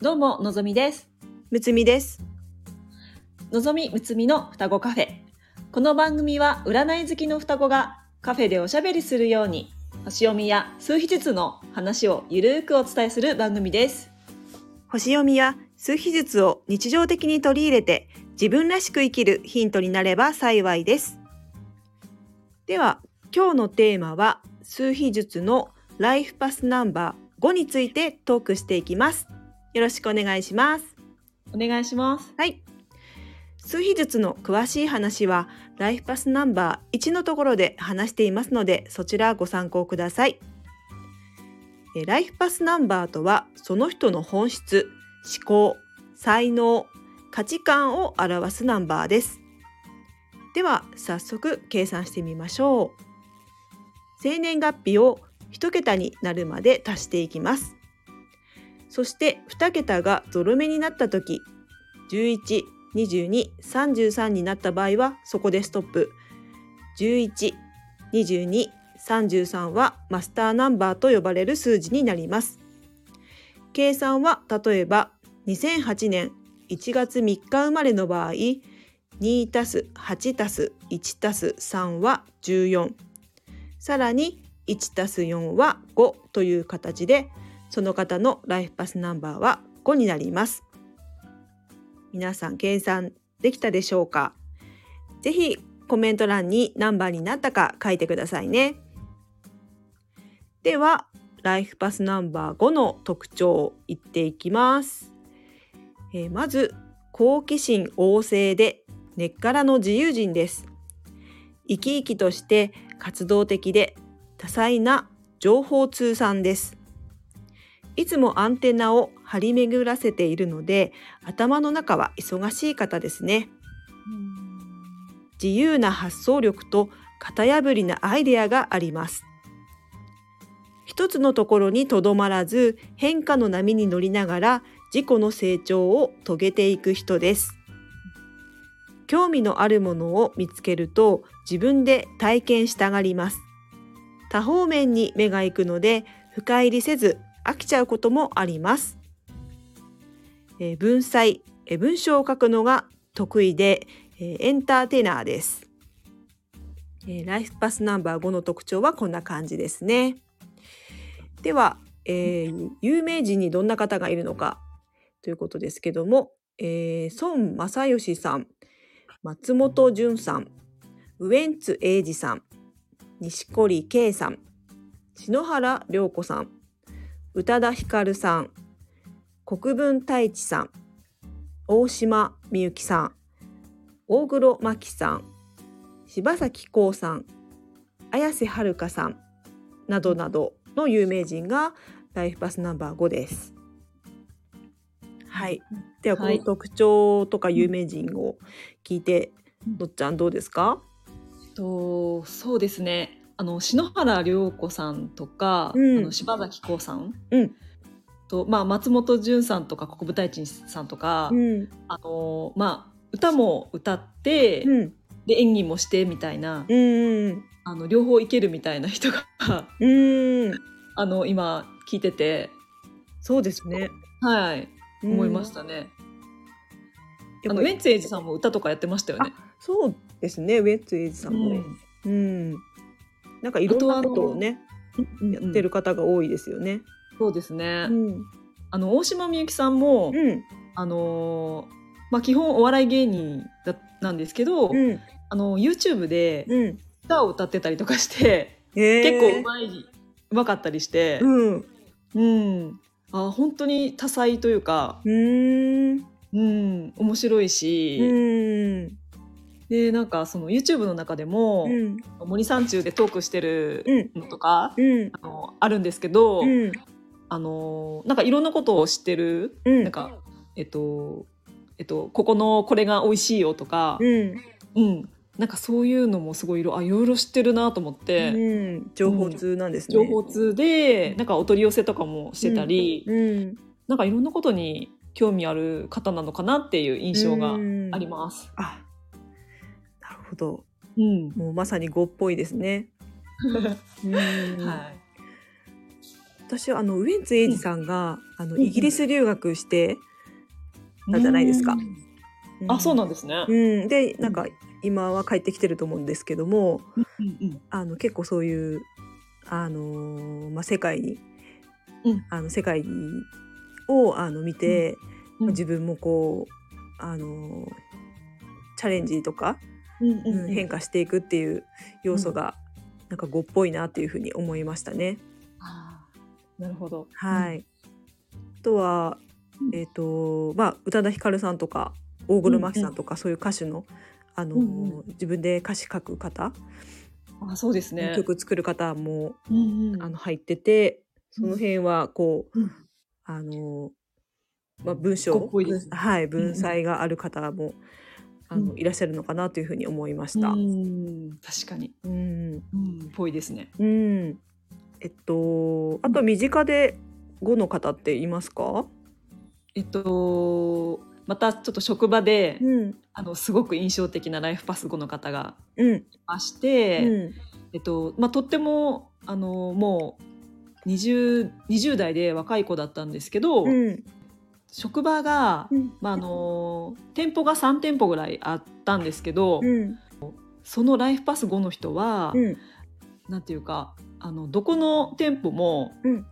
どうも、のぞみです。むつみです。のぞみむつみの双子カフェ。この番組は占い好きの双子がカフェでおしゃべりするように、星読みや数秘術の話をゆるーくお伝えする番組です。星読みや数秘術を日常的に取り入れて自分らしく生きるヒントになれば幸いです。では、今日のテーマは数秘術のライフパスナンバー5についてトークしていきます。よろしくお願いします。お願いします。はい。数秘術の詳しい話はライフパスナンバー1のところで話していますのでそちらご参考ください。えライフパスナンバーとはその人の本質、思考、才能、価値観を表すナンバーです。では早速計算してみましょう。生年月日を1桁になるまで足していきます。そして2桁がゾロ目になった時11、22、33になった場合はそこでストップ。11、22、33はマスターナンバーと呼ばれる数字になります。計算は例えば2008年1月3日生まれの場合2たす8たす1たす3は14さらに1たす4は5という形でその方のライフパスナンバーは5になります。皆さん計算できたでしょうか？ぜひコメント欄に何番になったか書いてくださいね。では、ライフパスナンバー5の特徴を言っていきます。えーまず、好奇心旺盛で根っからの自由人です。生き生きとして活動的で多彩な情報通産です。いつもアンテナを張り巡らせているので頭の中は忙しい方ですね。自由な発想力と型破りなアイデアがあります。一つのところにとどまらず変化の波に乗りながら自己の成長を遂げていく人です。興味のあるものを見つけると自分で体験したがります。多方面に目が行くので深入りせず飽きちゃうこともあります。えー文才、えー文章を書くのが得意で、えーエンターテイナーです、えーライフパスナンバー5の特徴はこんな感じですね。では、えー有名人にどんな方がいるのかということですけども、えー孫正義さん、松本潤さん、ウエンツ瑛士さん、錦織圭さん、篠原涼子さん、宇多田ヒカルさん、国分太一さん、大島美幸さん、大黒摩季さん、柴咲コウさん、綾瀬はるかさんなどなどの有名人がライフパスナンバー5です。はい。ではこはいの特徴とか有名人を聞いて、どっちゃんどうですか？と、そうですね。あの、篠原涼子さんとか、うんあの柴咲コウさん。うんと、まあ、松本潤さんとか国分太一さんとか、うんあの、まあ、歌も歌って、うんで演技もしてみたいな、うんあの両方いけるみたいな人がうん あの今聞いててそうですね。はい思いましたね。あのウェンツエイジさんも歌とかやってましたよね。そうですね、ウェッツエイジさんも。うん。なんかいろんなことをね、うんやってる方が多いですよね。そうですね。うん。あの大島みゆきさんも、うん。あのーまあ基本お笑い芸人だなんですけど、うん。あの YouTube でうん。歌を歌ってたりとかして、え結構うまいうまかったりして、うん。うん、あ本当に多彩というか、うーん。うん、面白いし、うん。でなんかその YouTube の中でも、うん。森三中でトークしてるのとか、うん。あのあるんですけど、うん。あのなんかいろんなことを知ってる、うんなんかえっとえっとここのこれが美味しいよとか、うん。うん、なんかそういうのもすごいいろあいろいろ知ってるなと思って、うん。情報通なんですね。情報通でなんかお取り寄せとかもしてたり、うん。なんかいろんなことに興味ある方なのかなっていう印象がうんあります。あ。なるほど。うん、もうまさに5っぽいですね。うん。はい。私はあのウエンツ瑛士さんが、あのうん。イギリス留学して、なんじゃないですか。うん。あ、そうなんですね。うん、でなんか今は帰ってきてると思うんですけどもうんうんあの結構そういうあのーまあ、世界に、うん。あの世界をあの見て、うん。まあ自分もこうあのーチャレンジとか、変化していくっていう要素が、なんか語っぽいなっていうふうに思いましたね。あーなるほど。はい、あとは、うん。えっ、とまあ宇多田ヒカルさんとか大黒摩季さんとか、そういう歌手のあのー、うんう自分で歌詞書く方、あ、そうですね。曲作る方もうんうん。あの入っててその辺はこう、うん。あのまあ、文章はい文才がある方も、あのうん。いらっしゃるのかなというふうに思いました。うん。確かに。うん、うん、ぽいですね。うん、えっとあと身近で語の方っていますか？えっと、またちょっと職場で、うん。あのすごく印象的なライフパス後の方がうん。いまして、うん。えっとまあ、とってもあのもう 20, 20代で若い子だったんですけど、うん職場が、うん。まあ、あの店舗が3店舗ぐらいあったんですけど、うん。そのライフパス後の人は、うん。なんていうかあのどこの店舗もうん。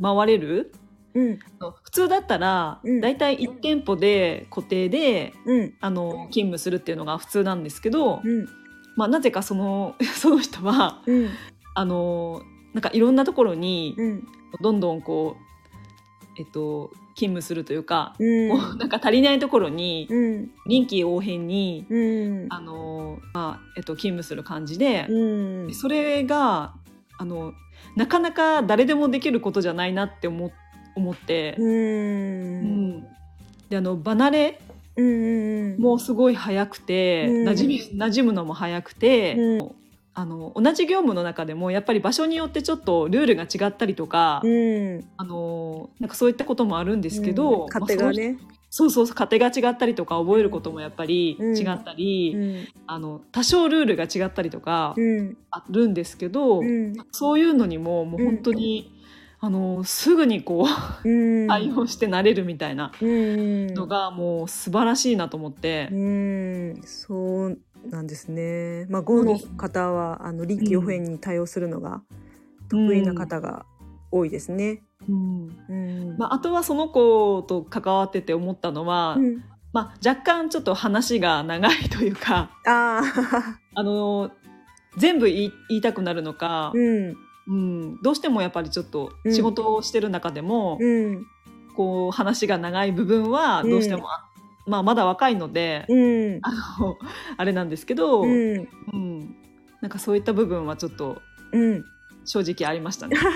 回れる、うん。普通だったら、うん。だいたい1店舗で固定でうん。あの勤務するっていうのが普通なんですけど、うん。まあ、なぜかその その人はうん。あのなんかいろんなところにうん。どんどんこう、えっと、勤務するというか、うん。こうなんか足りないところにうん。臨機応変に、うん。あのまあえっと、勤務する感じで、うん。それがあのなかなか誰でもできることじゃないなって思思って、であの離れうんもすごい早くて、うん。馴染み馴染むのも早くて、うんあの同じ業務の中でもやっぱり場所によってちょっとルールが違ったりとか、うん。あのなんかそういったこともあるんですけど、うん。勝手がね、まあそうそうそう勝手が違ったりとか覚えることもやっぱりうん。違ったり、うん。あの多少ルールが違ったりとかうん。あるんですけど、うん。そういうのにももう本当に、あのすぐにこううん。対応してなれるみたいなうん。のがもう素晴らしいなと思って。うん。そうなんですね。まあ語の方はあの臨機応変に対応するのが得意な方が多いですね。うん。うん。まあ、あとはその子と関わってて思ったのは、うん。まあ、若干ちょっと話が長いというかあ あの全部言いたくなるのかあ、うん。うん、どうしてもやっぱりちょっとうん。仕事をしてる中でも、うん。こう話が長い部分はどうしても、まあ、まだ若いので、うんあのあれなんですけど、ううんんなんかそういった部分はちょっとうん正直ありましたね。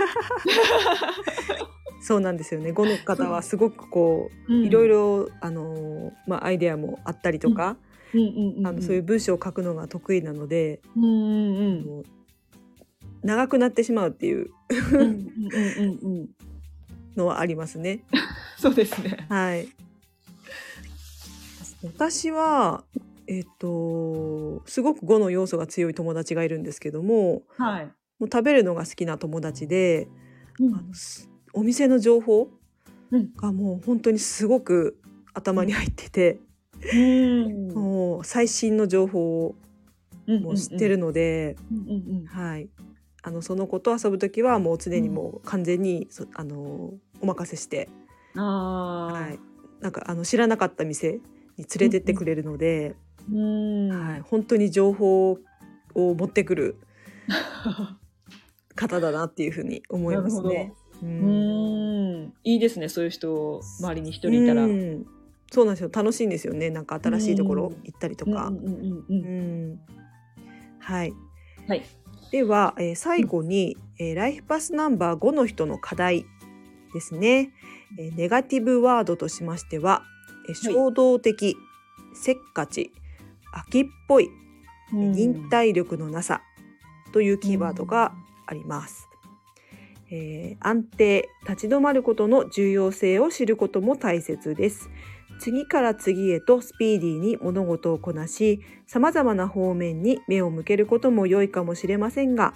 そうなんですよね。語の方はすごくこううんいろいろあのまあアイデアもあったりとか、あのそういう文章を書くのが得意なので、うんうんうん長くなってしまうっていううんうんうんうんうん のはありますね。そうですね。はい。私は、えっ、と、すごく語の要素が強い友達がいるんですけども、はい。もう食べるのが好きな友達で、うん。あのすお店の情報うん。がもう本当にすごく頭に入ってて、うん。もう最新の情報をもう知ってるので、うんうんうん。はい。あのその子と遊ぶ時はもう常にもう完全に、そあのお任せして、ああ、はい、なんかあの知らなかった店に連れてってくれるので、うん、はい、本当に情報を持ってくる 方だなっていうふうに思いますね。いいですね。そういう人周りに一人いたら。そうなんですよ楽しいんですよねなんか新しいところ行ったりとか。はい、はい。では、えー最後に、えーライフパスナンバー5の人の課題ですね、えーネガティブワードとしましては、えー衝動的、せっかち秋っぽい忍耐力のなさというキーワードがあります。えー安定立ち止まることの重要性を知ることも大切です。次から次へとスピーディーに物事をこなし、様々な方面に目を向けることも良いかもしれませんが、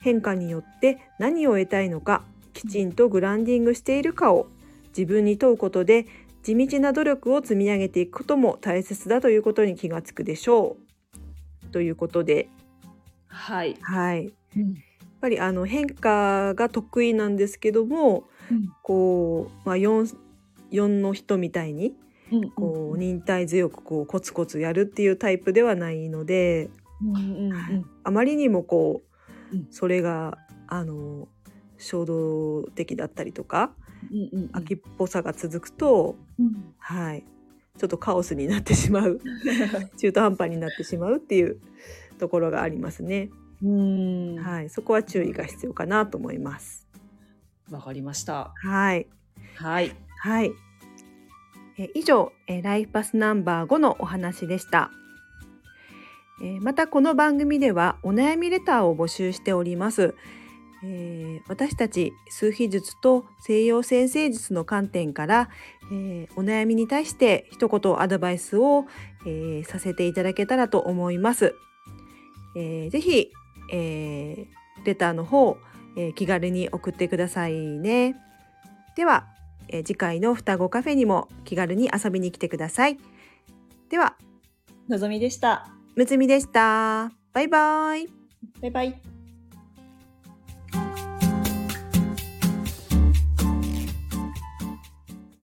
変化によって何を得たいのかきちんとグランディングしているかを自分に問うことで地道な努力を積み上げていくことも大切だということに気がつくでしょう。ということで、はい。はい、やうん。っぱりあの変化が得意なんですけどもこう、まあ、4, 4の人みたいにうん。こう忍耐強くこうコツコツやるっていうタイプではないので、うんうんうん。はい。あまりにもこう、うん。それがあの衝動的だったりとか、うんうん秋っぽさが続くと、うんはい、ちょっとカオスになってしまう 中途半端になってしまうっていうところがありますね。うんはい、そこは注意が必要かなと思います。わかりました。はい、はい。はい。え以上、えライフパスナンバー5のお話でした。えまたこの番組ではお悩みレターを募集しております。えー私たち数秘術と西洋先生術の観点から、えーお悩みに対して一言アドバイスを、えーさせていただけたらと思います。えーぜひ、えーレターの方、えー気軽に送ってくださいね。では、えー次回の双子カフェにも気軽に遊びに来てください。では、のぞみでした。むつみでした。バイバイ。バイバイ。